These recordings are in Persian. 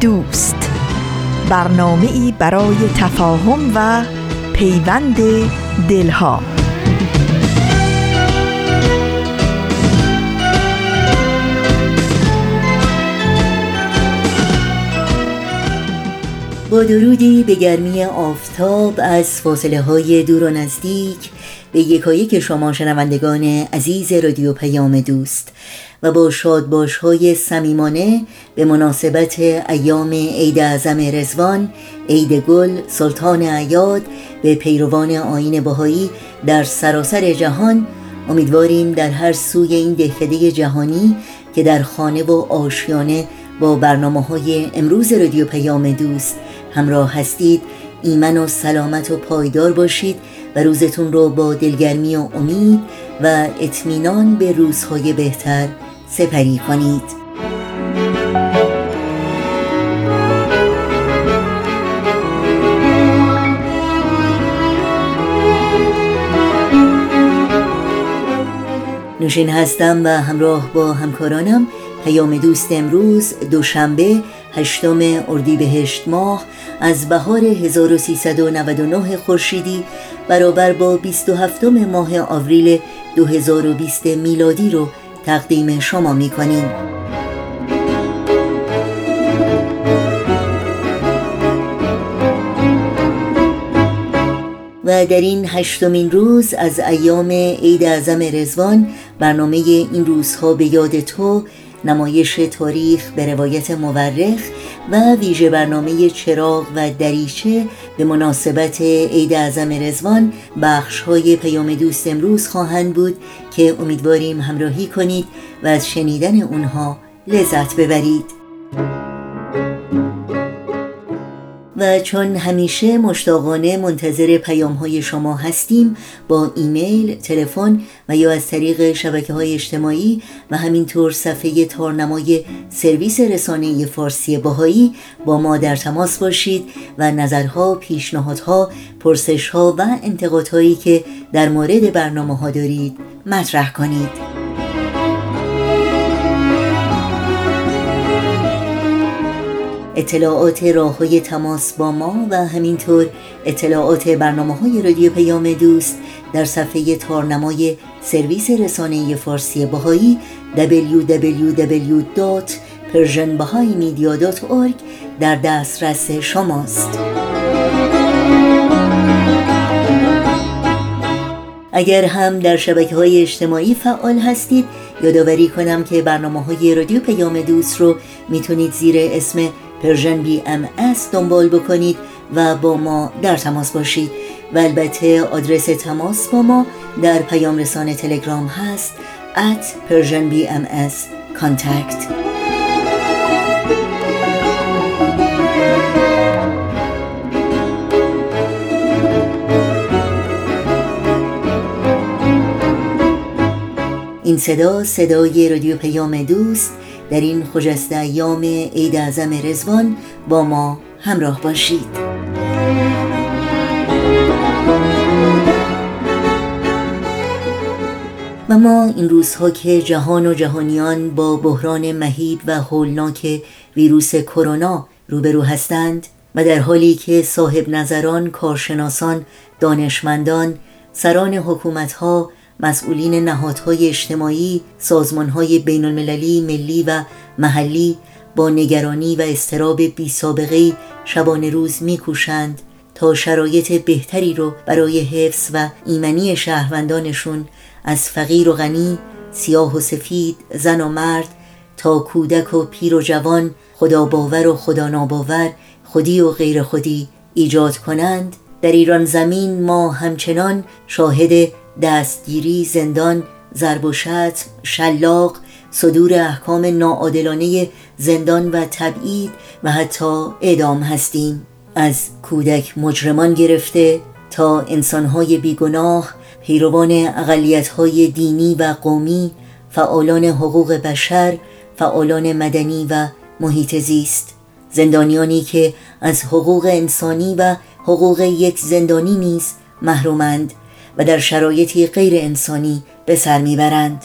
دوست. برنامه ای برای تفاهم و پیوند دلها. با درودی به گرمی آفتاب از فاصله های دور و نزدیک به یکایک شما شنوندگان عزیز رادیو پیام دوست. با شادباش های سمیمانه به مناسبت ایام عید اعظم رزوان عید گل سلطان عیاد به پیروان آین بهایی در سراسر جهان امیدواریم در هر سوی این دهکده جهانی که در خانه و آشیانه با برنامه های امروز رادیو پیام دوست همراه هستید ایمن و سلامت و پایدار باشید و روزتون رو با دلگرمی و امید و اطمینان به روزهای بهتر سپری کنید. نوشین هستم و همراه با همکارانم. پیام دوست امروز دوشنبه هشتم اردیبهشت ماه از بهار 1399 خورشیدی برابر با 27 ماه آوریل 2020 میلادی رو تقدیم شما می کنیم. و در این هشتمین روز از ایام عید اعظم رزوان برنامه این روزها به یاد تو نمایش تاریخ به روایت مورخ و ویژه برنامه چراغ و دریچه به مناسبت عید اعظم رزوان بخش های پیام دوست امروز خواهند بود که امیدواریم همراهی کنید و از شنیدن اونها لذت ببرید. و چون همیشه مشتاقانه منتظر پیام های شما هستیم با ایمیل، تلفن و یا از طریق شبکه های اجتماعی و همینطور صفحه تارنمای سرویس رسانه فارسی باهایی با ما در تماس باشید و نظرها، پیشنهادها، پرسشها و انتقادهایی که در مورد برنامه ها دارید مطرح کنید. اطلاعات راه های تماس با ما و همینطور اطلاعات برنامه های رادیو پیام دوست در صفحه تارنمای سرویس رسانه فارسی باهایی www.persianbahaimedia.org در دسترس شماست. اگر هم در شبکه های اجتماعی فعال هستید یادآوری کنم که برنامه های رادیو پیام دوست رو می‌تونید زیر اسم Persian BMS دنبال بکنید و با ما در تماس باشید. و البته آدرس تماس با ما در پیام رسانه تلگرام هست at Persian BMS contact. این صدا صدای رادیو پیام دوست در این خجسته ایام عید اعظم رزوان با ما همراه باشید. و ما این روزها که جهان و جهانیان با بحران مهیب و هولناک ویروس کرونا روبرو هستند و در حالی که صاحب نظران، کارشناسان، دانشمندان، سران حکومتها مسئولین نهادهای اجتماعی، سازمانهای بین المللی، ملی و محلی با نگرانی و استراب بی سابقه شبان روز میکوشند تا شرایط بهتری رو برای حفظ و ایمنی شهروندانشون از فقیر و غنی، سیاه و سفید، زن و مرد تا کودک و پیر و جوان، خدا باور و خدا ناباور، خودی و غیر خودی ایجاد کنند. در ایران زمین ما همچنان شاهد دستگیری، زندان، ضرب و شتم، شلاق، صدور احکام ناعادلانه زندان و تبعید و حتی اعدام هستیم. از کودک مجرمان گرفته تا انسانهای بیگناه پیروان اقلیتهای دینی و قومی فعالان حقوق بشر فعالان مدنی و محیط زیست. زندانیانی که از حقوق انسانی و حقوق یک زندانی نیز محرومند. و در شرایطی غیر انسانی به سر می‌برند.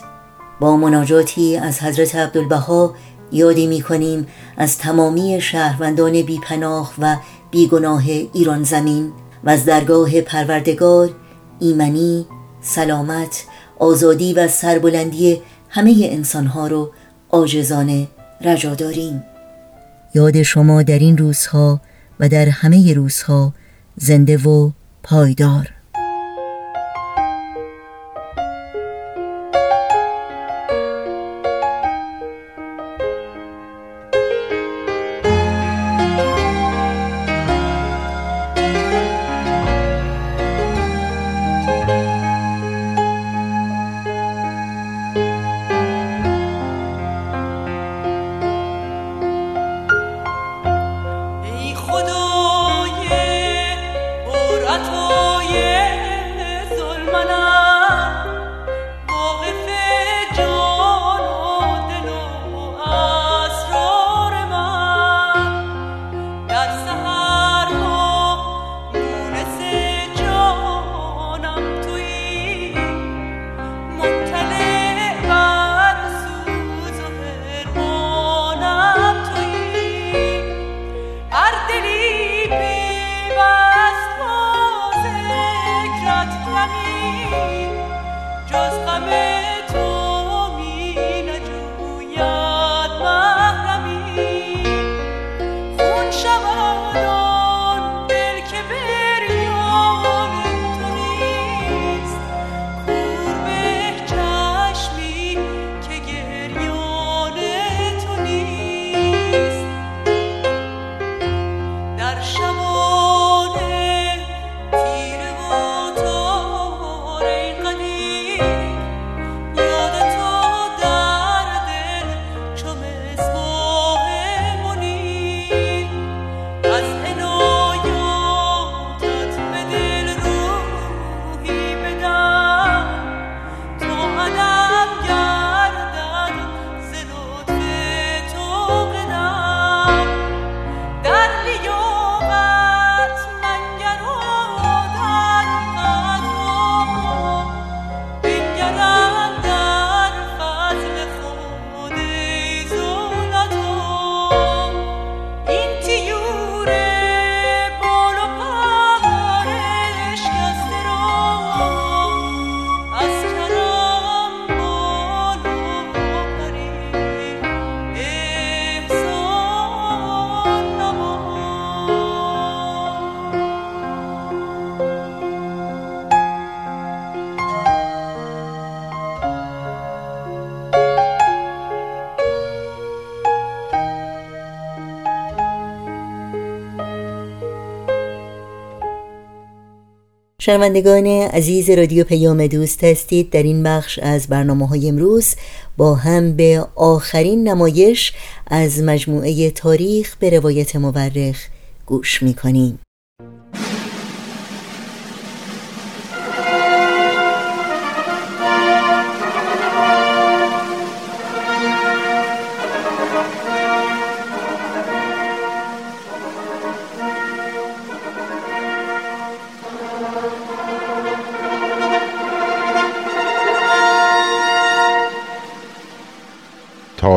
با مناجاتی از حضرت عبدالبها یادی می کنیم از تمامی شهروندان بیپناه و بیگناه ایران زمین و از درگاه پروردگار ایمنی، سلامت، آزادی و سربلندی همه انسانها رو آجزانه رجا داریم. یاد شما در این روزها و در همه روزها زنده و پایدار. شنوندگان عزیز رادیو پیام دوست هستید. در این بخش از برنامه های امروز با هم به آخرین نمایش از مجموعه تاریخ به روایت مورخ گوش می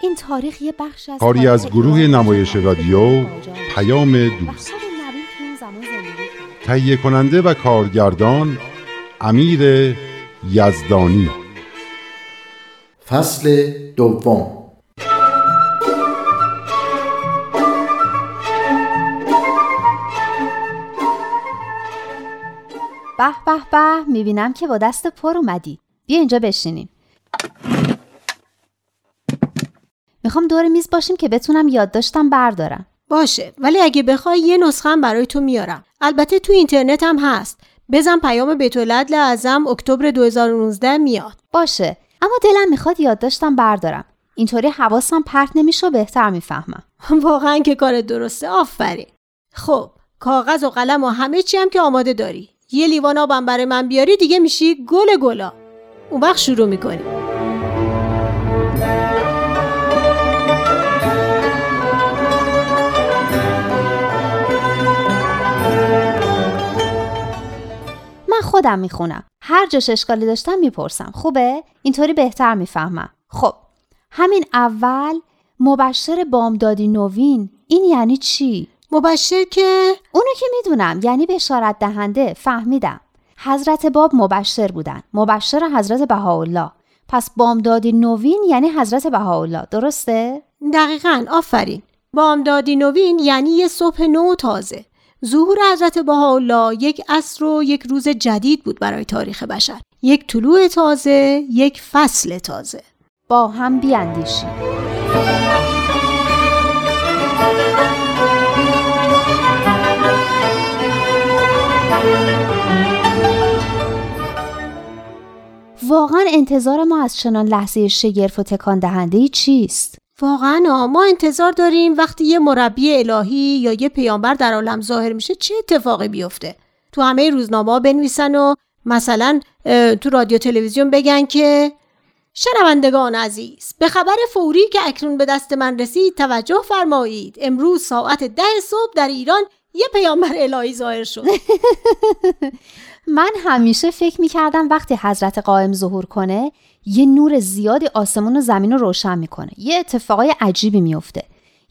این تاریخ یه بخش از کاری از گروه نمایش رادیو پیام دوست. تهیه کننده و کارگردان امیر یزدانی. فصل دوم. به به به می‌بینم که با دست پر اومدی. بیا اینجا بشینیم. می‌خوام دور میز باشیم که بتونم یادداشتم بردارم. باشه ولی اگه بخوای یه نسخه هم برای تو میارم. البته تو اینترنت هم هست. بزن پیام بیت اعظم اکتبر 2019 میاد. باشه اما دلم می‌خواد یادداشتم بردارم. اینطوری حواسم پرت نمیشه و بهتر می‌فهمم. واقعا که کار درسته. آفرین. خب کاغذ و قلم و همه چی هم که آماده داری. یه لیوان آبم برای من بیاری دیگه میشی گل گلا. اون وقت شروع می‌کنی من خودم می‌خونم. هر جاش اشکالی داشتم می‌پرسم. خوبه؟ اینطوری بهتر می‌فهمم. خب همین اول مبشر بامدادی نوین. این یعنی چی؟ مبشر که؟ اونو که می‌دونم. یعنی بشارت دهنده. فهمیدم. حضرت باب مبشر بودن. مبشر حضرت بهاءالله. پس بامدادی نوین یعنی حضرت بهاءالله. درسته؟ دقیقا. آفرین. بامدادی نوین یعنی یه صبح نو تازه. ظهور حضرت بهاءالله یک عصر و یک روز جدید بود برای تاریخ بشر. یک طلوع تازه یک فصل تازه. با هم بیاندیشیم واقعا انتظار ما از چنان لحظه شگرف و تکان دهنده چیست؟ واقعا ما انتظار داریم وقتی یه مربی الهی یا یه پیامبر در عالم ظاهر میشه چه اتفاقی بیفته. تو همه روزنامه بنویسن و مثلا تو رادیو تلویزیون بگن که شنوندگان عزیز به خبر فوری که اکنون به دست من رسید توجه فرمایید. امروز ساعت ده صبح در ایران یه پیامبر الهی ظاهر شد. من همیشه فکر می‌کردم وقتی حضرت قائم ظهور کنه یه نور زیادی آسمون و زمین رو روشن می‌کنه. یه اتفاقای عجیبی میفته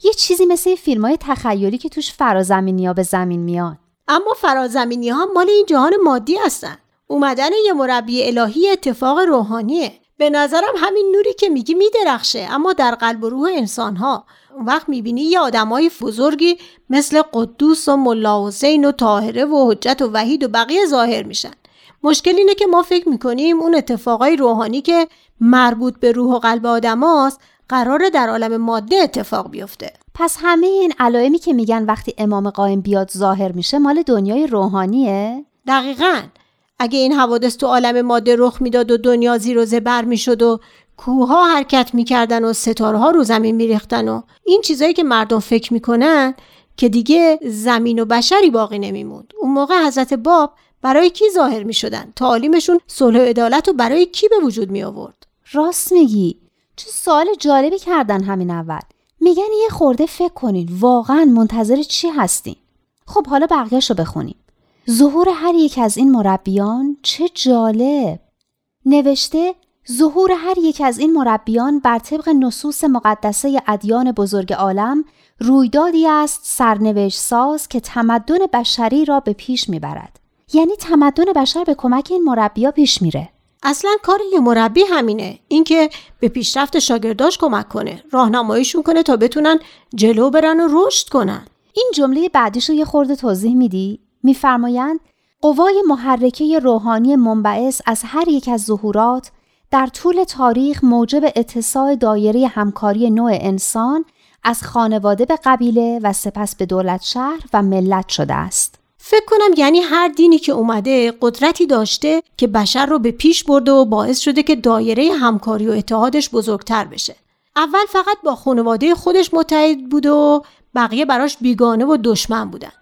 یه چیزی مثل فیلم های تخیلی که توش فرازمینی ها به زمین میان. اما فرازمینی ها مال این جهان مادی هستن. اومدن یه مربی الهی اتفاق روحانیه. به نظرم همین نوری که میگی میدرخشه اما در قلب و روح انسان ها اون وقت می‌بینی یه آدمای بزرگی مثل قدوس و ملا حسین و طاهره و حجت و وحید و بقیه ظاهر میشن. مشکل اینه که ما فکر می‌کنیم اون اتفاقای روحانی که مربوط به روح و قلب آدماست قراره در عالم ماده اتفاق بیفته. پس همه این علائمی که میگن وقتی امام قائم بیاد ظاهر میشه مال دنیای روحانیه؟ دقیقا. اگه این حوادث تو عالم ماده رخ می‌داد و دنیا زیر و زبر می‌شد و کوها حرکت می‌کردن و ستاره ها رو زمین میریختن و این چیزایی که مردم فکر می‌کنن که دیگه زمین و بشری باقی نمیموند. اون موقع حضرت باب برای کی ظاهر می‌شدن؟ تعالیمشون صلح و عدالت رو برای کی به وجود می آورد راست میگی. چه سوال جالبی کردن همین اول. میگن یه خورده فکر کنین واقعا منتظر چی هستین. خب حالا بقیهش رو بخونیم. ظهور هر یک از این مربیان چه جالب. نوشته ظهور هر یک از این مربیان بر طبق نصوص مقدسه ادیان بزرگ عالم رویدادی است سرنوشت ساز که تمدن بشری را به پیش می‌برد. یعنی تمدن بشر به کمک این مربیا پیش میره. اصلا کار یه مربی همینه. اینکه به پیشرفت شاگرداش کمک کنه. راهنماییشون کنه تا بتونن جلو برن و رشد کنن. این جمله بعدیش رو یه خورده توضیح میدی؟ میفرمایند قوای محرکه روحانی منبعث از هر یک از ظهورات در طول تاریخ موجب اتساع دایره همکاری نوع انسان از خانواده به قبیله و سپس به دولت شهر و ملت شده است. فکر کنم یعنی هر دینی که اومده قدرتی داشته که بشر رو به پیش برده و باعث شده که دایره همکاری و اتحادش بزرگتر بشه. اول فقط با خانواده خودش متحد بود و بقیه براش بیگانه و دشمن بودن.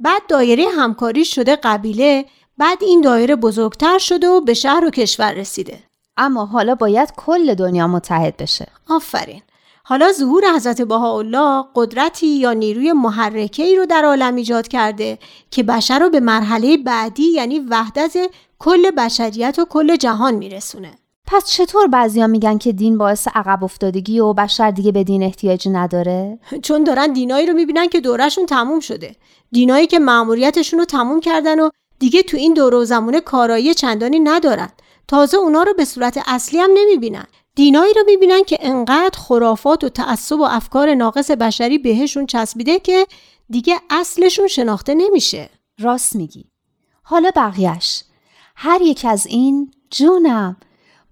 بعد دایره همکاری شده قبیله بعد این دایره بزرگتر شده و به شهر و کشور رسیده. اما حالا باید کل دنیا متحد بشه. آفرین. حالا ظهور حضرت بهاءالله قدرتی یا نیروی محرکه ای رو در عالم ایجاد کرده که بشر رو به مرحله بعدی یعنی وحدت کل بشریت و کل جهان میرسونه. پس چطور بعضیا میگن که دین باعث عقب افتادگی و بشر دیگه به دین احتیاجی نداره؟ چون دارن دینایی رو می‌بینن که دورشون تموم شده. دینایی که مأموریتشون رو تموم کردن و دیگه تو این دور و زمونه کارایی چندانی ندارن. تازه اونا رو به صورت اصلی هم نمی‌بینن. دینایی رو می‌بینن که انقدر خرافات و تعصب و افکار ناقص بشری بهشون چسبیده که دیگه اصلشون شناخته نمیشه. راست میگی. حالا بقیهش هر یک از این جونم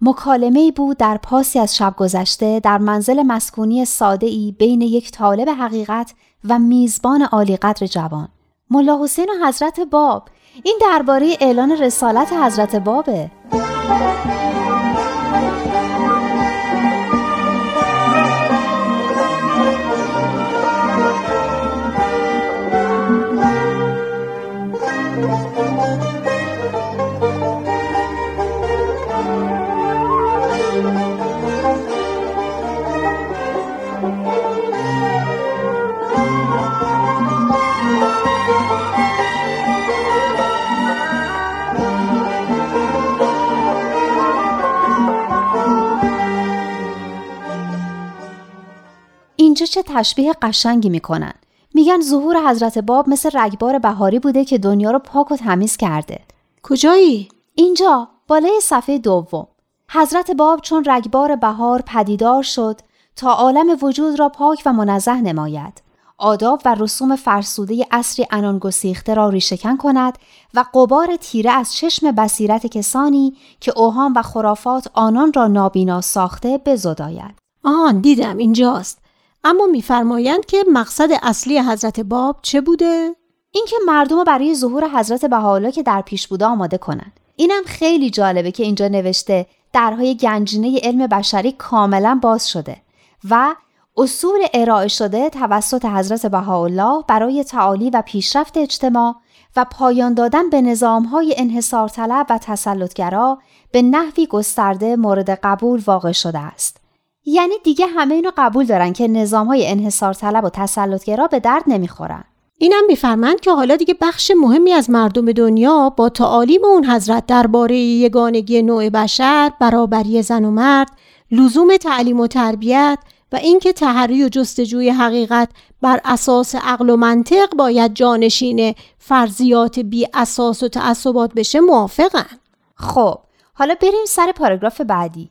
مکالمه بود در پاسی از شب گذشته در منزل مسکونی ساده ای بین یک طالب حقیقت و میزبان عالی قدر جوان ملا حسین و حضرت باب این درباره اعلان رسالت حضرت بابه تشبیه قشنگی می‌کنن. میگن ظهور حضرت باب مثل رگبار بهاری بوده که دنیا رو پاک و تمیز کرده. کجایی؟ اینجا بالای صفحه دوم. حضرت باب چون رگبار بهار پدیدار شد تا عالم وجود را پاک و منزه نماید. آداب و رسوم فرسوده اصری انان گسیخته را ریشکن کند و قبار تیره از چشم بصیرت کسانی که اوهام و خرافات آنان را نابینا ساخته بزداید. آن دیدم اینجاست. اما میفرمایند که مقصد اصلی حضرت باب چه بوده؟ اینکه مردم رو برای ظهور حضرت بهاءالله که در پیش بوده آماده کنند اینم خیلی جالبه که اینجا نوشته درهای گنجینه علم بشری کاملا باز شده و اصول ارائه شده توسط حضرت بهاءالله برای تعالی و پیشرفت اجتماع و پایان دادن به نظامهای انحصار طلب و تسلطگرا به نحوی گسترده مورد قبول واقع شده است. یعنی دیگه همه اینو قبول دارن که نظامهای انحصار طلب و تسلطگرا به درد نمی‌خورن. اینم میفرمند که حالا دیگه بخش مهمی از مردم دنیا با تعالیم اون حضرت درباره یگانگی نوع بشر، برابری زن و مرد، لزوم تعلیم و تربیت و اینکه تحری و جستجوی حقیقت بر اساس عقل و منطق باید جانشین فرضیات بی اساس و تعصبات بشه موافقن. خب حالا بریم سر پاراگراف بعدی.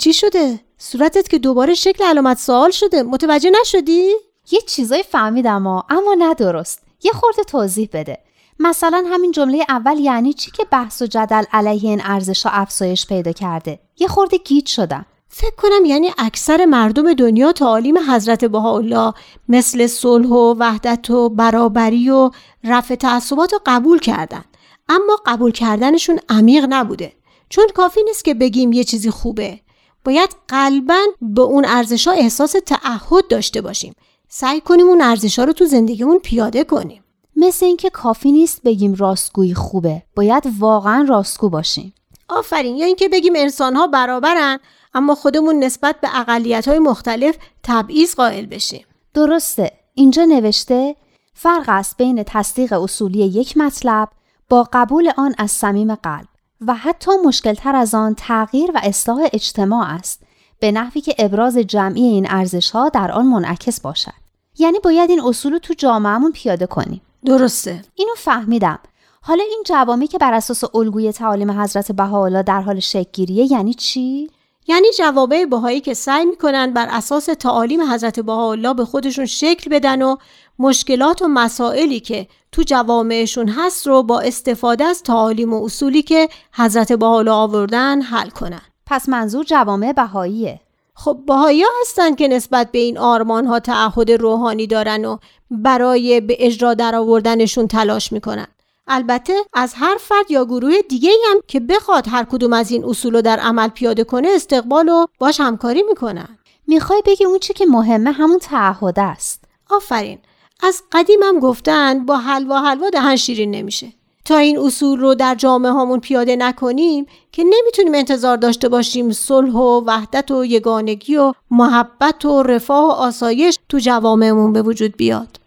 چی شده؟ صورتت که دوباره شکل علامت سوال شده متوجه نشدی؟ یه چیزایی فهمیدم ها اما نه درست. یه خورده توضیح بده. مثلا همین جمله اول یعنی چی که بحث و جدل علیه این ارزش افزایش پیدا کرده؟ یه خورده گیج شدم. فکر کنم یعنی اکثر مردم دنیا تعالیم حضرت بهاءالله مثل صلح و وحدت و برابری و رفع تعصبات رو قبول کردن اما قبول کردنشون عمیق نبوده چون کافی نیست که بگیم یه چیزی خوبه باید قلبا به اون ارزش ها احساس تعهد داشته باشیم. سعی کنیم اون ارزش ها رو تو زندگیمون پیاده کنیم. مثل اینکه کافی نیست بگیم راستگویی خوبه. باید واقعا راستگو باشیم. آفرین. یا اینکه بگیم انسان ها برابرن اما خودمون نسبت به اقلیت های مختلف تبعیض قائل بشیم. درسته. اینجا نوشته فرق است بین تصدیق اصولی یک مطلب با قبول آن از صمیم قلب. و حتی مشکلتر از آن تغییر و اصلاح اجتماع است به نحوی که ابراز جمعی این ارزش ها در آن منعکس باشد. یعنی باید این اصول رو تو جامعهمون پیاده کنیم. درسته. اینو فهمیدم. حالا این جوامی که بر اساس الگوی تعالیم حضرت بهاءالله در حال شکلگیریه یعنی چی؟ یعنی جوابه بهایی که سعی می‌کنن بر اساس تعالیم حضرت بهاءالله به خودشون شکل بدن و مشکلات و مسائلی که تو جوامعشون هست رو با استفاده از تعالیم و اصولی که حضرت بهاءالله آوردن حل کنن. پس منظور جوامع بهاییه. خب بهایی ها هستن که نسبت به این آرمان ها تعهد روحانی دارن و برای به اجرا درآوردنشون تلاش می‌کنن. البته از هر فرد یا گروه دیگه هم که بخواد هر کدوم از این اصول رو در عمل پیاده کنه استقبال و باش همکاری می‌کنن. می‌خوای بگی اون چی که مهمه همون تعهد است. آفرین. از قدیم هم گفتن با حلوا حلوا دهن شیرین نمیشه. تا این اصول رو در جامعه هامون پیاده نکنیم که نمی‌تونیم انتظار داشته باشیم صلح و وحدت و یگانگی و محبت و رفاه و آسایش تو جوامعمون به وجود بیاد.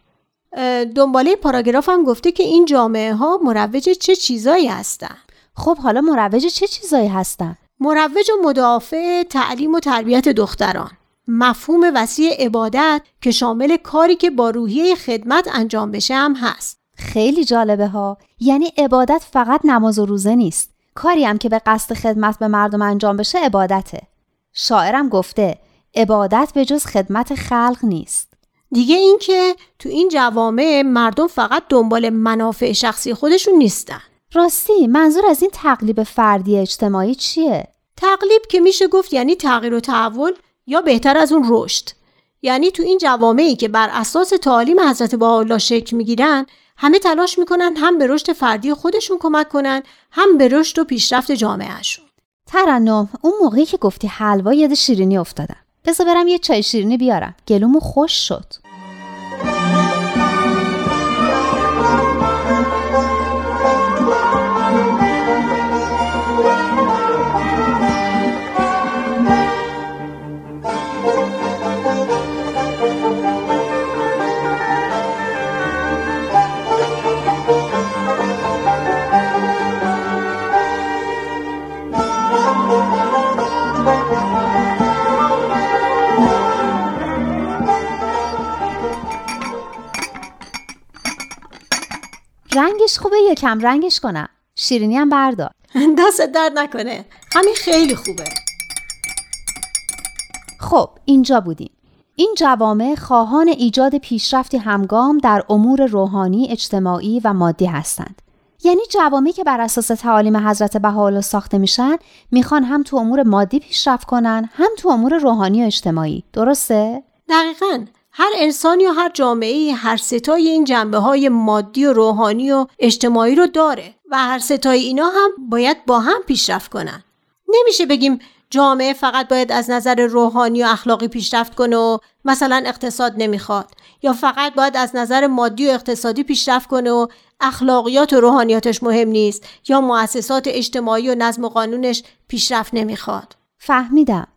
دنباله پاراگراف هم گفته که این جامعه ها مروج چه چیزایی هستن. خب حالا مروج چه چیزایی هستن؟ مروج و مدافع تعلیم و تربیت دختران. مفهوم وسیع عبادت که شامل کاری که با روحیه خدمت انجام بشه هم هست. خیلی جالبه ها. یعنی عبادت فقط نماز و روزه نیست. کاری هم که به قصد خدمت به مردم انجام بشه عبادته. شاعرم گفته عبادت به جز خدمت خلق نیست. دیگه اینکه تو این جوامع مردم فقط دنبال منافع شخصی خودشون نیستن. راستی منظور از این تقلیب فردی اجتماعی چیه؟ تقلیب که میشه گفت یعنی تغییر و تحول یا بهتر از اون رشد. یعنی تو این جوامعی که بر اساس تعالیم حضرت بهاءالله شکل می‌گیرن همه تلاش می‌کنن هم به رشد فردی خودشون کمک کنن هم به رشد و پیشرفت جامعهشون. ترنم اون موقعی که گفتی حلوا یاد شیرینی افتادم بذار برم یه چای شیرینی بیارم. گلومو خوش شد. رنگش خوبه یکم رنگش کنم. شیرینی هم بردار. دست درد نکنه. همین خیلی خوبه. خب اینجا بودیم. این جوامع خواهان ایجاد پیشرفتی همگام در امور روحانی، اجتماعی و مادی هستند. یعنی جوامعی که بر اساس تعالیم حضرت بهاءالله ساخته میشن می‌خوان هم تو امور مادی پیشرفت کنن هم تو امور روحانی و اجتماعی. درسته؟ دقیقا. هر انسان یا هر جامعه هر ستای این جنبه های مادی و روحانی و اجتماعی رو داره و هر ستای اینا هم باید با هم پیشرفت کنن. نمیشه بگیم جامعه فقط باید از نظر روحانی و اخلاقی پیشرفت کنه و مثلا اقتصاد نمی‌خواد یا فقط باید از نظر مادی و اقتصادی پیشرفت کنه و اخلاقیات و روحانیاتش مهم نیست یا مؤسسات اجتماعی و نظم و قانونش پیشرفت نمی‌خواد. فهمیدم.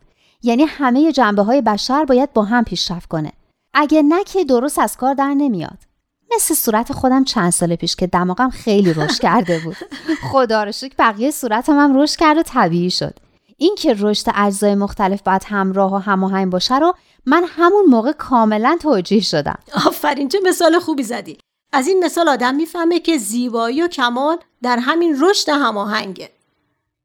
یعنی همه جنبه های بشر باید با هم پیشرفت کنه. اگه نه که درست از کار در نمیاد. مثل صورت خودم چند سال پیش که دماغم خیلی رشد کرده بود. خدا رو شکر بقیه صورتم هم رشد کرد و طبیعی شد. این که رشد اجزای مختلف باید همراه و هماهنگ باشه رو من همون موقع کاملا توجیه شدم. آفرین چه مثال خوبی زدی. از این مثال آدم می‌فهمه که زیبایی و کمال در همین رشد هماهنگه.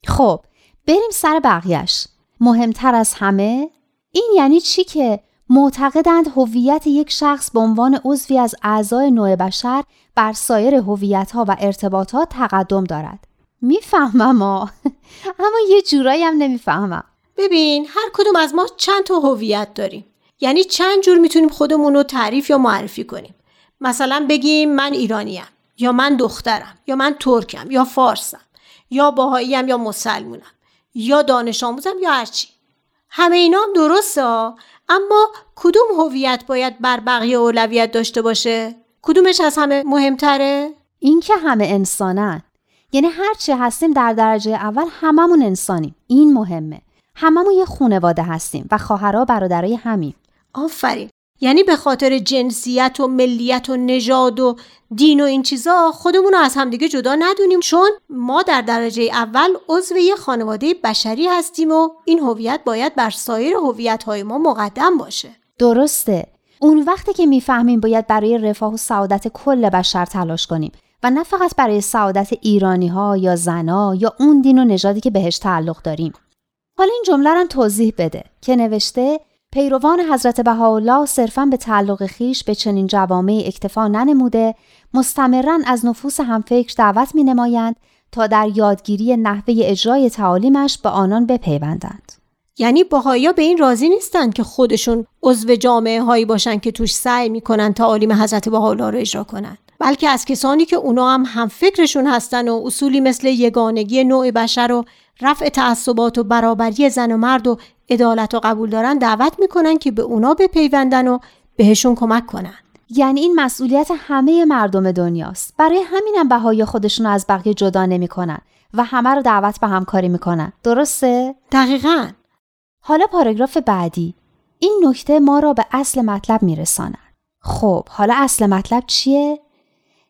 خب بریم سر بقیهش مهمتر از همه این یعنی چی که معتقدند هویت یک شخص به عنوان عضوی از اعضای نوع بشر بر سایر هویت‌ها و ارتباطات تقدم دارد. می‌فهمم اما یه جورایی هم نمی‌فهمم. ببین هر کدوم از ما چند تا هویت داریم. یعنی چند جور می‌تونیم خودمون رو تعریف یا معرفی کنیم. مثلا بگیم من ایرانیم یا من دخترم یا من ترکم یا فارسم یا باهاییم یا مسلمونم یا دانش آموزم یا هرچی. همه اینا هم درسته اما کدوم هویت باید بر بقیه اولویت داشته باشه؟ کدومش از همه مهمتره؟ اینکه همه انسانن. یعنی هرچی هستیم در درجه اول هممون انسانیم. این مهمه. هممون یه خونواده هستیم و خواهرها برادرای همیم. آفرین. یعنی به خاطر جنسیت و ملیت و نژاد و دین و این چیزا خودمون رو از همدیگه جدا ندونیم. چون ما در درجه اول عضو یه خانواده بشری هستیم و این هویت باید بر سایر هویت های ما مقدم باشه. درسته. اون وقتی که می‌فهمیم باید برای رفاه و سعادت کل بشر تلاش کنیم و نه فقط برای سعادت ایرانی ها یا زنا یا اون دین و نژادی که بهش تعلق داریم. حالا این جمله رو توضیح بده که نوشته پیروان حضرت بهاءالله صرفا به تعلق خیش به چنین جوامع اکتفا ننموده مستمرا از نفوس همفکر دعوت می نمایند تا در یادگیری نحوه اجرای تعالیمش به آنان بپیوندند. یعنی باهایا به این راضی نیستند که خودشون عضو جامعه هایی باشن که توش سعی می‌کنن تعالیم حضرت بهاءالله رو اجرا کنند بلکه از کسانی که اونا هم هم فکرشون هستن و اصولی مثل یگانگی نوع بشر و رفع تعصبات و برابری زن و مرد و عدالت و قبول دارن دعوت می‌کنن که به اونا بپیوندن و بهشون کمک کنن. یعنی این مسئولیت همه مردم دنیاست. برای همینم بهای خودشون از بقیه جدا نمی‌کنن و همه رو دعوت به همکاری می‌کنن. درسته؟ دقیقا. حالا پاراگراف بعدی. این نکته ما را به اصل مطلب میرساند. خب حالا اصل مطلب چیه؟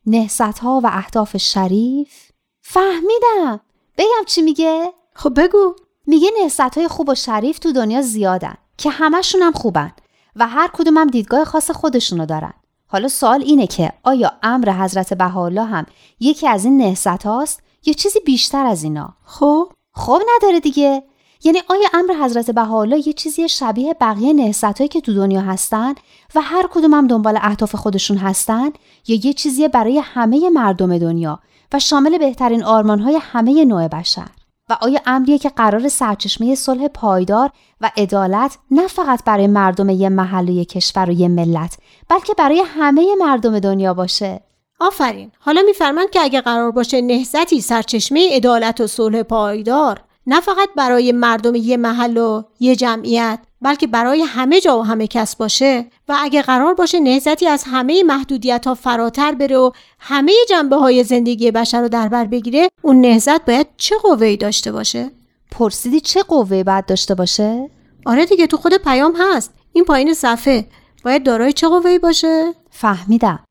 نهست ها و اهداف شریف؟ فهمیدم. بگم چی میگه؟ خب بگو. میگه نهست های خوب و شریف تو دنیا زیادن که همشون هم خوبن و هر کدوم هم دیدگاه خاص خودشونو دارن. حالا سوال اینه که آیا امر حضرت بهاءالله هم یکی از این نهست هاست یا چیزی بیشتر از اینا؟ خب؟ خب نداره دیگه. یعنی آیا امر حضرت بهاءالله یه چیزی شبیه بقیه نهضتایی که تو دنیا هستن و هر کدوم هم دنبال اهداف خودشون هستن یا یه چیزی برای همه مردم دنیا و شامل بهترین آرمانهای همه نوع بشر؟ و آیا امریه که قرار سرچشمه صلح پایدار و عدالت نه فقط برای مردم یه محل و یه کشور و یه ملت بلکه برای همه مردم دنیا باشه؟ آفرین. حالا میفرمند که اگه قرار باشه نهزتی سرچشمه عدالت و صلح پایدار نه فقط برای مردم یه محل و یه جمعیت بلکه برای همه جا و همه کس باشه و اگه قرار باشه نهزتی از همه محدودیت ها فراتر بره و همه جنبه های زندگی بشر رو در بر بگیره اون نهزت باید چه قوهی داشته باشه؟ پرسیدی چه قوه باید داشته باشه؟ آره دیگه تو خود پیام هست این پایین صفحه باید دارای چه قوهی باشه؟ فهمیدم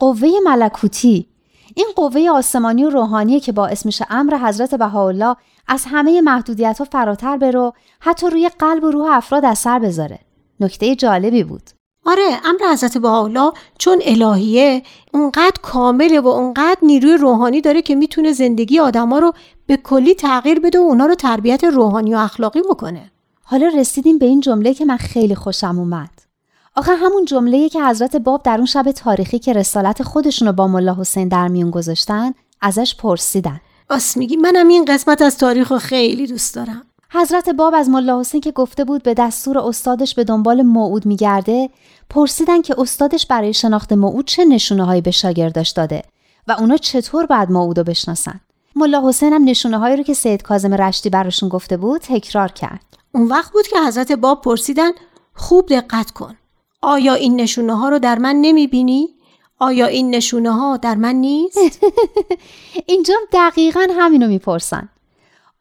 قوه ملکوتی این قوه آسمانی و روحانی که باعث میشه امر حضرت بهاءالله از همه محدودیت ها فراتر برو حتی روی قلب و روح افراد اثر بذاره. نکته جالبی بود. آره امر حضرت بهاءالله چون الهیه اونقدر کامله و اونقدر نیروی روحانی داره که می‌تونه زندگی آدما رو به کلی تغییر بده و اونا رو تربیت روحانی و اخلاقی بکنه. حالا رسیدیم به این جمله که من خیلی خوشم اومد. آخه همون جمله که حضرت باب در اون شب تاریخی که رسالت خودشون رو با ملا حسین در میون گذاشتن ازش پرسیدن. راست میگی منم این قسمت از تاریخ رو خیلی دوست دارم. حضرت باب از ملا حسین که گفته بود به دستور استادش به دنبال موعود میگرده پرسیدن که استادش برای شناخت موعود چه نشونه هایی به شاگرداش داده و اونا چطور بعد موعود رو بشناسن. ملا حسین هم نشونه هایی رو که سید کاظم رشتی براشون گفته بود تکرار کرد. اون وقت بود که حضرت باب پرسیدن خوب دقت کن. آیا این نشونه ها رو در من نمی بینی؟ آیا این نشونه ها در من نیست؟ اینجا دقیقا همینو می‌پرسن.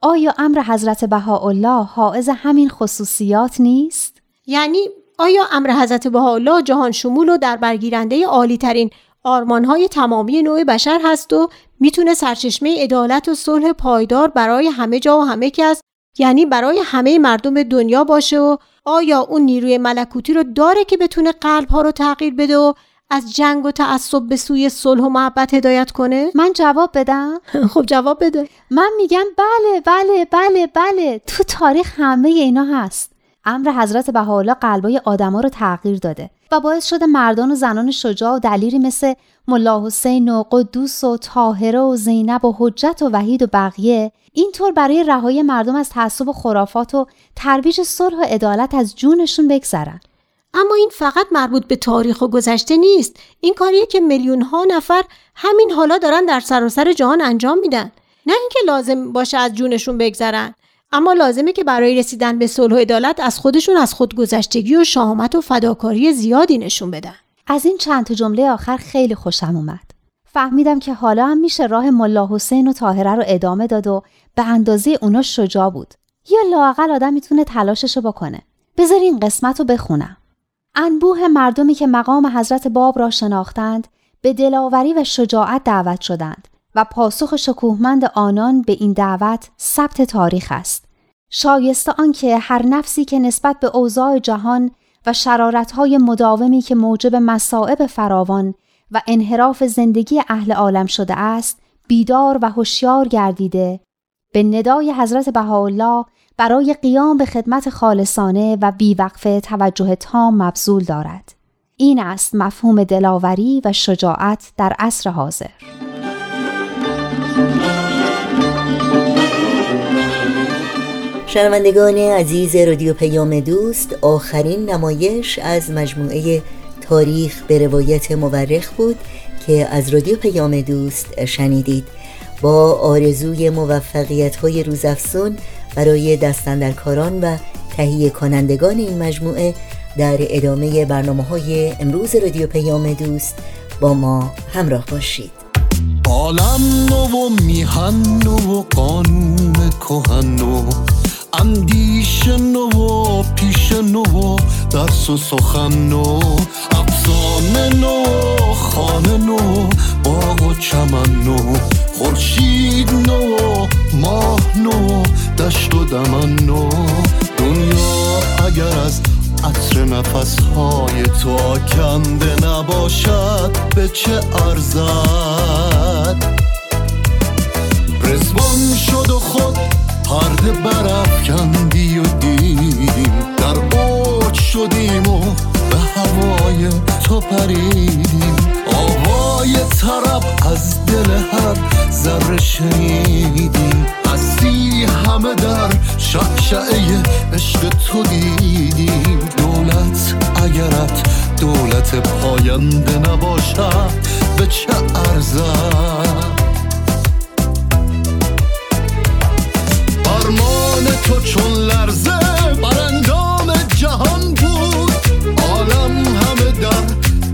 آیا امر حضرت بهاءالله حائز همین خصوصیات نیست؟ یعنی آیا امر حضرت بهاءالله جهان شمول و در برگیرنده عالی ترین آرمان های تمامی نوع بشر هست و می‌تونه سرچشمه عدالت و صلح پایدار برای همه جا و همه کس یعنی برای همه مردم دنیا باشه و آیا اون نیروی ملکوتی رو داره که بتونه قلب ها رو تغییر بده و از جنگ و تعصب به سوی صلح و محبت هدایت کنه؟ من جواب بدم؟ خب جواب بده من میگم بله بله بله بله تو تاریخ همه اینا هست امر حضرت بهاءالله قلبای آدما رو تغییر داده و باعث شده مردان و زنان شجاع و دلیری مثل ملا حسین و قدوس و طاهره و زینب و حجت و وحید و بقیه اینطور برای رهایی مردم از تعصب و خرافات و ترویج صلح و عدالت از جونشون بگذرن. اما این فقط مربوط به تاریخ و گذشته نیست. این کاریه که میلیون ها نفر همین حالا دارن در سراسر جهان انجام میدن. نه اینکه لازم باشه از جونشون بگذرن اما لازمه که برای رسیدن به صلح و عدالت از خودشون از خودگذشتگی و شهامت و فداکاری زیادی نشون بدن. از این چند جمله آخر خیلی خوشم اومد. فهمیدم که حالا هم میشه راه ملا حسین و طاهره رو ادامه داد و به اندازه اونا شجاع بود. یا لاقل آدم می‌تونه تلاششو بکنه. بذار این قسمت رو بخونم. انبوه مردمی که مقام حضرت باب را شناختند به دلاوری و شجاعت دعوت شدند و پاسخ شکوهمند آنان به این دعوت ثبت تاریخ است. شایسته آنکه هر نفسی که نسبت به اوضاع جهان و شرارتهای مداومی که موجب مصائب فراوان و انحراف زندگی اهل عالم شده است بیدار و هوشیار گردیده. به ندای حضرت بهاءالله برای قیام به خدمت خالصانه و بیوقفه توجه تام مبذول دارد. این است مفهوم دلاوری و شجاعت در عصر حاضر. شنوندگان عزیز رادیو پیام دوست آخرین نمایش از مجموعه تاریخ به روایت مورخ بود که از رادیو پیام دوست شنیدید. با آرزوی موفقیت های روزافزون برای دستندرکاران و تهیه کنندگان این مجموعه در ادامه برنامه های امروز رادیو پیام دوست با ما همراه باشید. عالم نو و میهن و قانون کهن نو اندیش نو و پیش نو و درس و سخن نو افسانه نو خانه نو باغ و چمن نو خورشید نو ماه نو دشت و دمن نو دنیا اگر از عطر نفس های تو آکنده نباشد به چه ارزد؟ رزوان شد و خود پرده برافکندی و دیدیم در اوج شدیم و به هوای تو پریدیم آوای طرب از دل هر شنیدیم هستی همه در شعشعه عشق تو دیدیم دولت اگرت دولت پاینده نباشد به چه ارزد؟ فرمان تو چون لرزه برندام جهان بود عالم همه در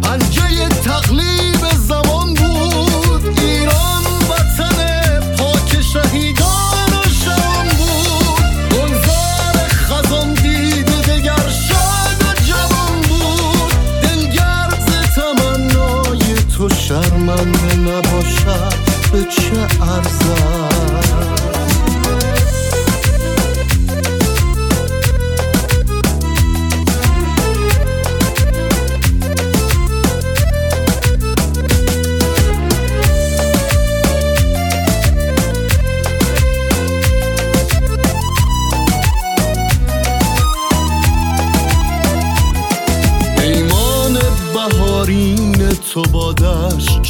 پنجه تقلیب زمان بود ایران وطن پاک شهیدان و بود گلزار خزان دیده دگر شاد جوان بود دلگرد تمنای تو شرمنده نباشد به چه ارزد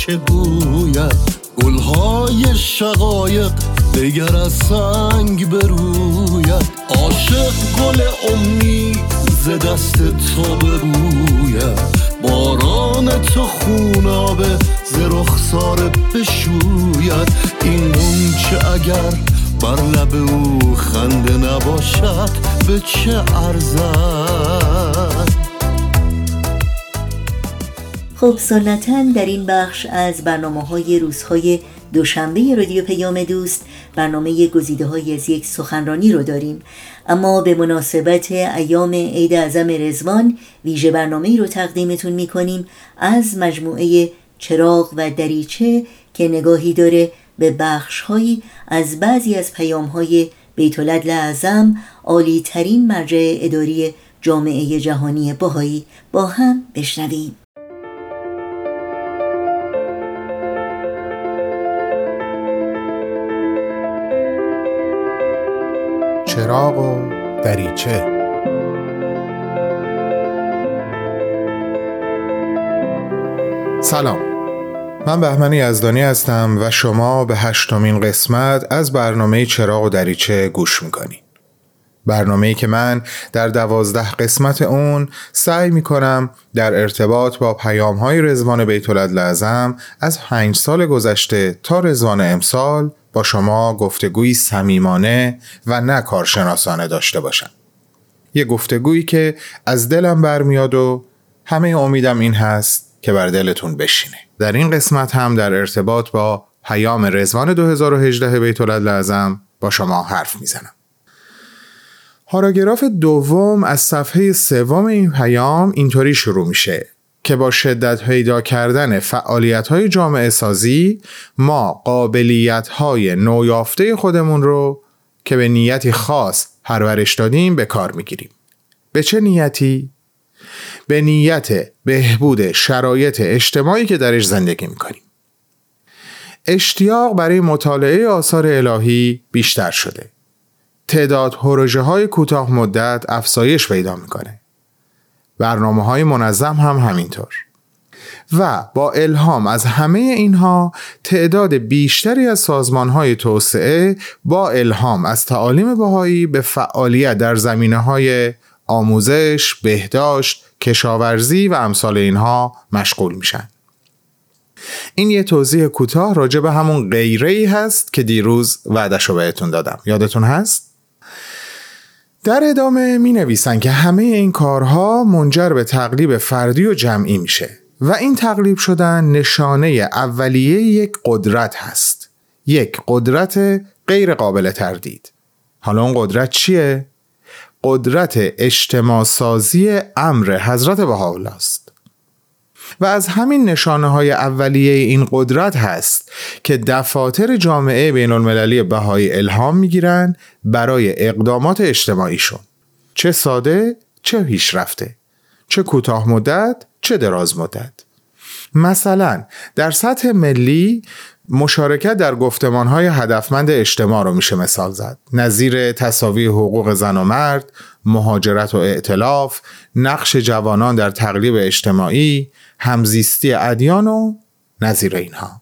چه گوید؟ گلهای شقایق دگر از سنگ بروید. عاشق گل امید ز دست تو بروید باران تو خونابه ز رخسار بشوید. این چه اگر بر لب او خنده نباشد به چه ارزد؟ خب سنتا در این بخش از برنامه های روزهای دوشنبه رادیو پیام دوست برنامه گزیده های از یک سخنرانی رو داریم. اما به مناسبت ایام عید اعظم رزوان ویژه برنامه رو تقدیمتون می‌کنیم از مجموعه چراغ و دریچه که نگاهی داره به بخشهایی از بعضی از پیام های بیت اعظم عالی ترین مرجع اداری جامعه جهانی باهایی با هم بشنویم. چراغ و دریچه. سلام. من بهمن یزدانی هستم و شما به هشتمین قسمت از برنامه چراغ و دریچه گوش می‌کنید. برنامه‌ای که من در دوازده قسمت اون سعی می‌کنم در ارتباط با پیام های رزوان بیت لازم از پنج سال گذشته تا رزوان امسال با شما گفتگویی صمیمانه و نه کارشناسانه داشته باشم. یه گفتگویی که از دلم برمیاد و همه امیدم این هست که بر دلتون بشینه. در این قسمت هم در ارتباط با پیام رزوان 2018 بیت لازم با شما حرف می‌زنم. پاراگراف دوم از صفحه سوم این پیام اینطوری شروع میشه. که با شدت پیدا کردن فعالیت های جامعه سازی ما قابلیت های نویافته خودمون رو که به نیتی خاص پرورش دادیم به کار می‌گیریم. به چه نیتی؟ به نیت بهبود شرایط اجتماعی که درش زندگی می‌کنیم. اشتیاق برای مطالعه آثار الهی بیشتر شده. تعداد پروژه های کوتاه مدت افزایش پیدا می‌کنه. برنامه های منظم هم همینطور. و با الهام از همه اینها تعداد بیشتری از سازمان های توسعه با الهام از تعالیم بهایی به فعالیت در زمینه های آموزش، بهداشت، کشاورزی و امثال اینها مشغول میشن. این یه توضیح کوتاه راجع به همون غیره ای هست که دیروز وعدش رو بهتون دادم. یادتون هست؟ در ادامه می نویسن که همه این کارها منجر به تقلیب فردی و جمعی میشه و این تقلیب شدن نشانه اولیه یک قدرت هست. یک قدرت غیر قابل تردید. حالا اون قدرت چیه؟ قدرت اجتماع سازی امر حضرت بهاءالله است. و از همین نشانه های اولیه این قدرت هست که دفاتر جامعه بین المللی بهایی الهام می‌گیرن برای اقدامات اجتماعیشون. چه ساده چه پیشرفته. چه کوتاه مدت چه دراز مدت. مثلا در سطح ملی مشارکت در گفتمان های هدفمند اجتماع رو میشه مثال زد. نظیر تصاوی حقوق زن و مرد مهاجرت و ائتلاف نقش جوانان در تقلیب اجتماعی همزیستی ادیان و نظیر اینها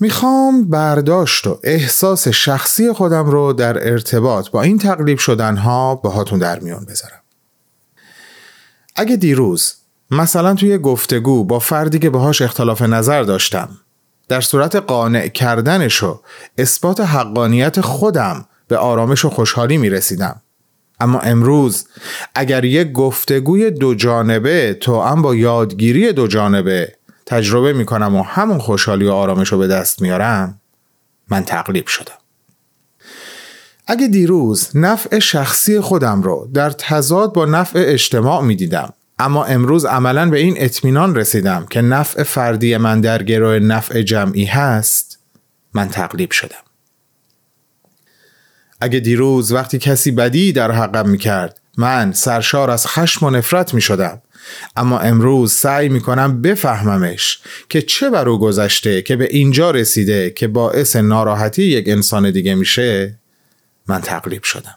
می‌خوام برداشت و احساس شخصی خودم رو در ارتباط با این تقلیب شدنها باهاتون در میون بذارم اگه دیروز مثلا توی گفتگو با فردی که باهاش اختلاف نظر داشتم در صورت قانع کردنش و اثبات حقانیت خودم به آرامش و خوشحالی می رسیدم. اما امروز اگر یک گفتگوی دو جانبه تو هم با یادگیری دو جانبه تجربه می کنم و همون خوشحالی و آرامش رو به دست میارم من تقلیب شدم. اگه دیروز نفع شخصی خودم رو در تضاد با نفع اجتماع می دیدم اما امروز عملا به این اطمینان رسیدم که نفع فردی من در گروه نفع جمعی هست من تقلیب شدم اگه دیروز وقتی کسی بدی در حقم می کرد من سرشار از خشم و نفرت می شدم اما امروز سعی می کنم بفهممش که چه بر او گذشته که به اینجا رسیده که باعث ناراحتی یک انسان دیگه میشه من تقلیب شدم.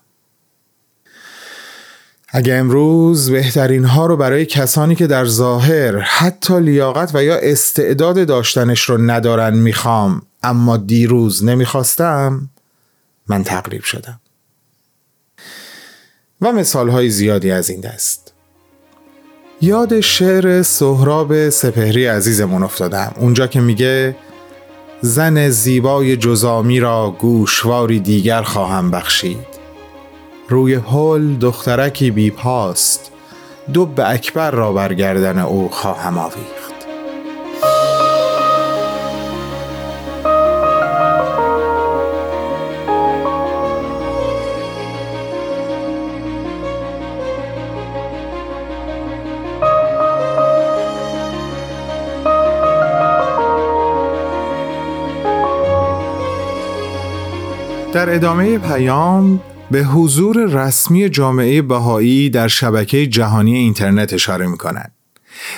اگه امروز بهترین ها رو برای کسانی که در ظاهر حتی لیاقت و یا استعداد داشتنش رو ندارن می‌خوام اما دیروز نمی‌خواستم من تقریب شدم. و مثال های زیادی از این دست. یاد شعر سهراب سپهری عزیزمون افتادم. اونجا که میگه زن زیبای جزامی را گوشواری دیگر خواهم بخشید. روی هل دخترکی بی پاست دب اکبر را برگردن او خواهم آویخت در ادامه پیام به حضور رسمی جامعه بهایی در شبکه جهانی اینترنت اشاره می کنند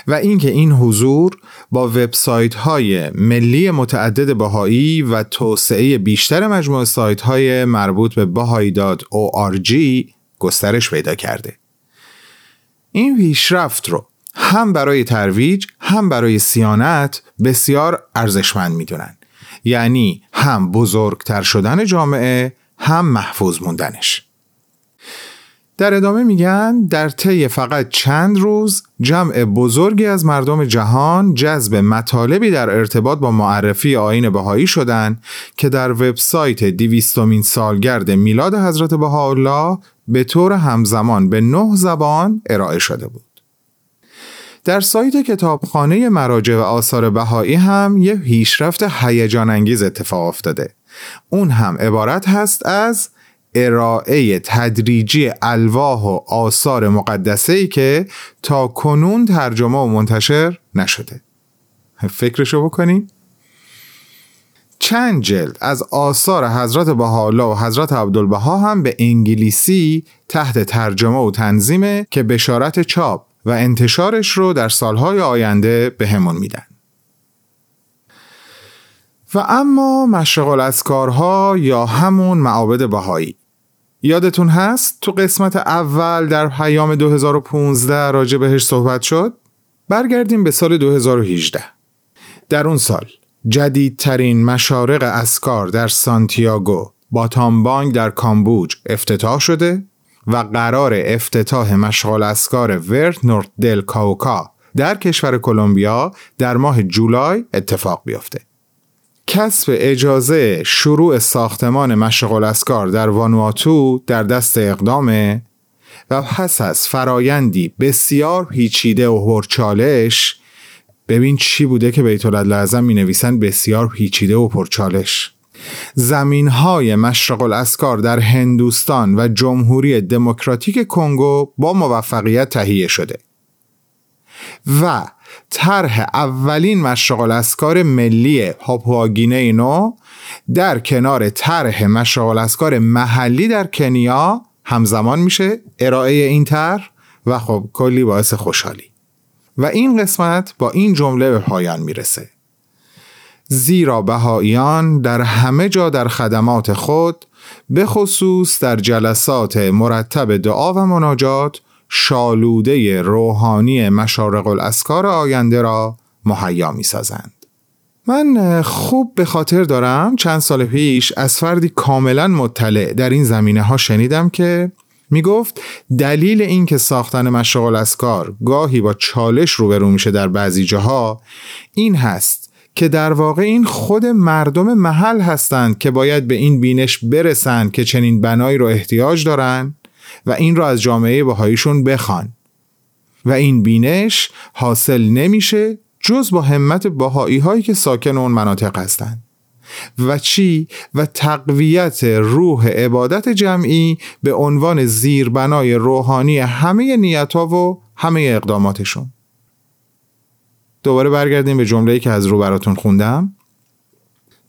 و اینکه این حضور با وبسایت های ملی متعدد بهایی و توسعه بیشتر مجموعه سایت های مربوط به bahai.org گسترش پیدا کرده. این پیشرفت رو هم برای ترویج هم برای سیانت بسیار ارزشمند می‌دونن. یعنی هم بزرگتر شدن جامعه هم محفوظ موندنش در ادامه میگن در طی فقط چند روز جمع بزرگی از مردم جهان جذب مطالبی در ارتباط با معرفی آین بهایی شدند که در وبسایت دیویستومین سالگرد میلاد حضرت بهاءالله به طور همزمان به نه زبان ارائه شده بود. در سایت کتابخانه مراجع و آثار بهایی هم یه پیشرفت هیجان انگیز اتفاق افتاده. اون هم عبارت هست از ارائه تدریجی الواح و آثار مقدسه ای که تا کنون ترجمه و منتشر نشده فکرشو بکنیم چند جلد از آثار حضرت بهاءالله و حضرت عبدالبها هم به انگلیسی تحت ترجمه و تنظیمه که بشارت چاپ و انتشارش رو در سالهای آینده به همون میدن. و اما مشرق الاسکارها یا همون معابد بهایی. یادتون هست تو قسمت اول در پیام 2015 راجع بهش صحبت شد؟ برگردیم به سال 2018 در اون سال جدیدترین مشارق اسکار در سانتیاگو با تامبانگ در کامبوج افتتاح شده و قرار افتتاح مشغال اسکار ورت نورت دل کاوکا در کشور کلمبیا در ماه جولای اتفاق بیفته. کسب اجازه شروع ساختمان مشغل اسکار در وانواتو در دست اقدامه و پس از فرایندی بسیار پیچیده و پرچالش ببین چی بوده که بیت لازم می نویسن بسیار پیچیده و پرچالش زمین های مشرق الاسکار در هندوستان و جمهوری دموکراتیک کنگو با موفقیت تهیه شده و طرح اولین مشرق الاسکار ملی پاپواگینه نو در کنار طرح مشرق الاسکار محلی در کنیا همزمان میشه ارائه این طرح و خب کلی باعث خوشحالی و این قسمت با این جمله به پایان می‌رسه. زیرا بهاییان در همه جا در خدمات خود به خصوص در جلسات مرتب دعا و مناجات شالوده روحانی مشارق الاسکار آینده را مهیا می سازند. من خوب به خاطر دارم چند سال پیش از فردی کاملا مطلع در این زمینه ها شنیدم که می گفت دلیل این که ساختن مشاغل اسکار گاهی با چالش روبرو میشه در بعضی جاها این هست که در واقع این خود مردم محل هستند که باید به این بینش برسند که چنین بنایی رو احتیاج دارن و این را از جامعه بهاییشون بخوان. و این بینش حاصل نمیشه جز با همت باهایی هایی که ساکن اون مناطق هستند. و چی؟ و تقویت روح عبادت جمعی به عنوان زیربنای روحانی همه نیت ها و همه اقداماتشون. دوباره برگردیم به جمله‌ای که از رو براتون خوندم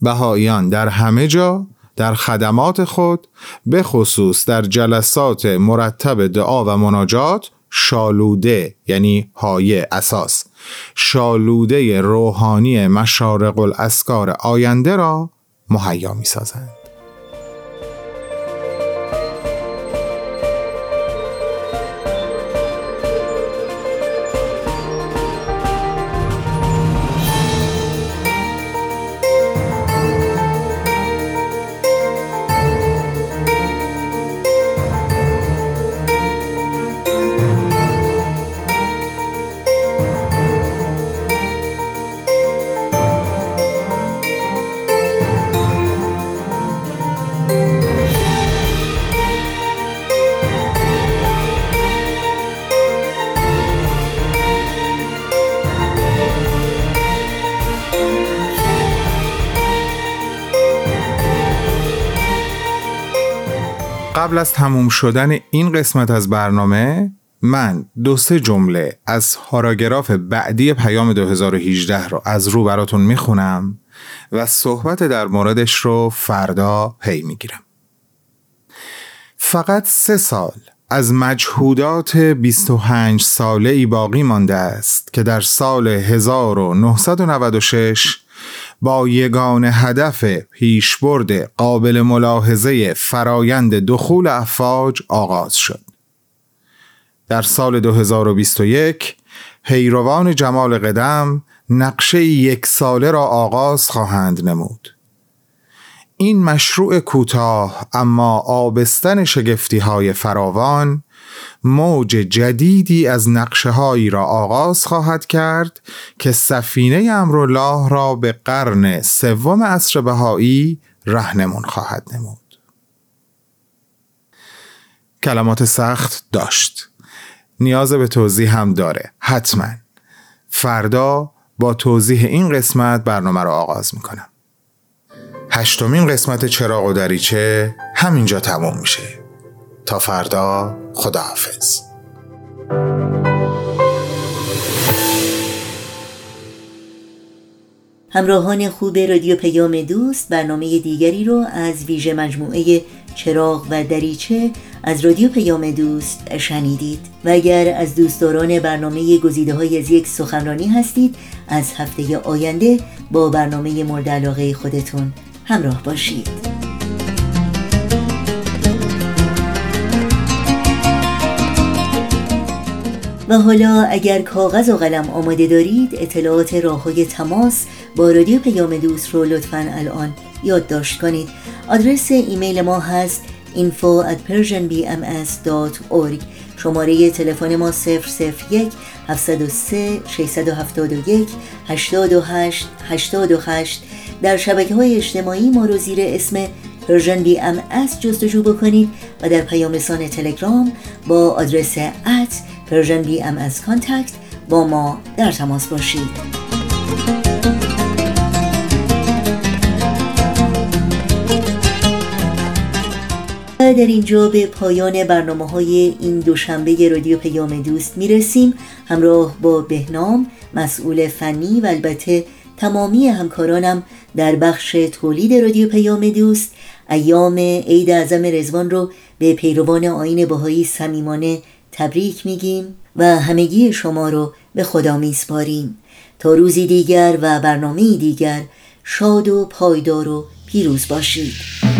بهاییان در همه جا در خدمات خود به خصوص در جلسات مرتب دعا و مناجات شالوده یعنی های اساس شالوده روحانی مشارق الاسکار آینده را مهیا می سازند. قبل از تموم شدن این قسمت از برنامه من دو سه جمله از پاراگراف بعدی پیام 2018 رو از رو براتون می‌خونم و صحبت در موردش رو فردا پی می‌گیرم. فقط سه سال از مجهودات 25 ساله ای باقی مانده است که در سال 1996 با یگان هدف پیشبرد قابل ملاحظه فرایند دخول افواج آغاز شد. در سال 2021 پیروان جمال قدم نقشه یک ساله را آغاز خواهند نمود. این مشروع کوتاه اما آبستن شگفتی های فراوان موج جدیدی از نقشه هایی را آغاز خواهد کرد که سفینه امرالله را به قرن سوم عصر بهایی رهنمون خواهد نمود. کلمات سخت داشت. نیاز به توضیح هم داره. حتما. فردا با توضیح این قسمت برنامه را آغاز می‌کنم. هشتمین قسمت چراغ و دریچه همینجا تموم میشه. تا فردا خداحافظ. همراهان خوب رادیو پیام دوست برنامه دیگری رو از ویژه مجموعه چراغ و دریچه از رادیو پیام دوست شنیدید. و اگر از دوستداران برنامه گزیده های از یک سخنرانی هستید از هفته آینده با برنامه مورد علاقه خودتون همراه باشید. و حالا اگر کاغذ و قلم آماده دارید اطلاعات راه های تماس با رادیو پیام دوست رو لطفا الان یادداشت کنید. آدرس ایمیل ما هست info at persianbms.org شماره تلفن ما 001 703 671 828 828 در شبکه های اجتماعی ما رو زیر اسم Persian BMS جستجو بکنید و در پیام رسان تلگرام با آدرس at Persian BMS contact با ما در تماس باشید. در اینجا به پایان برنامه های این دوشنبه رادیو پیام دوست می‌رسیم. همراه با بهنام مسئول فنی و البته تمامی همکارانم در بخش تولید رادیو پیام دوست ایام عید اعظم رزوان رو به پیروان آین بهایی صمیمانه تبریک میگیم و همگی شما رو به خدا میسپاریم. تا روزی دیگر و برنامه دیگر شاد و پایدار و پیروز باشید.